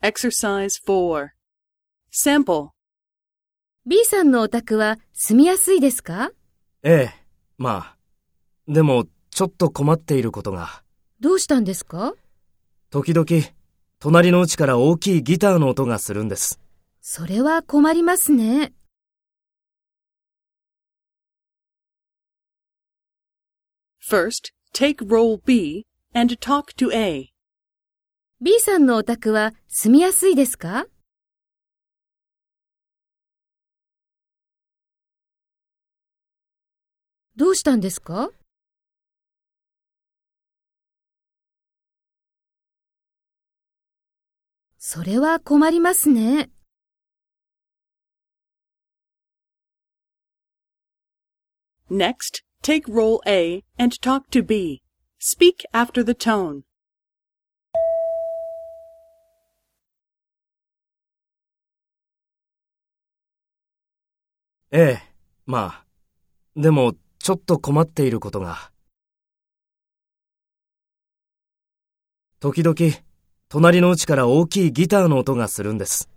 Exercise 4. Sample. B さんのお宅は住みやすいですか？ええ、まあ。でも、ちょっと困っていることが。どうしたんですか？時々、隣の家から大きいギターの音がするんです。それは困りますね。First, take role B and talk to A. B さんのお宅は住みやすいですかどうしたんですかそれは困りますね。Next, take role A and talk to B. Speak after the tone. ええ、まあ。でも、ちょっと困っていることが。時々、隣の家から大きいギターの音がするんです。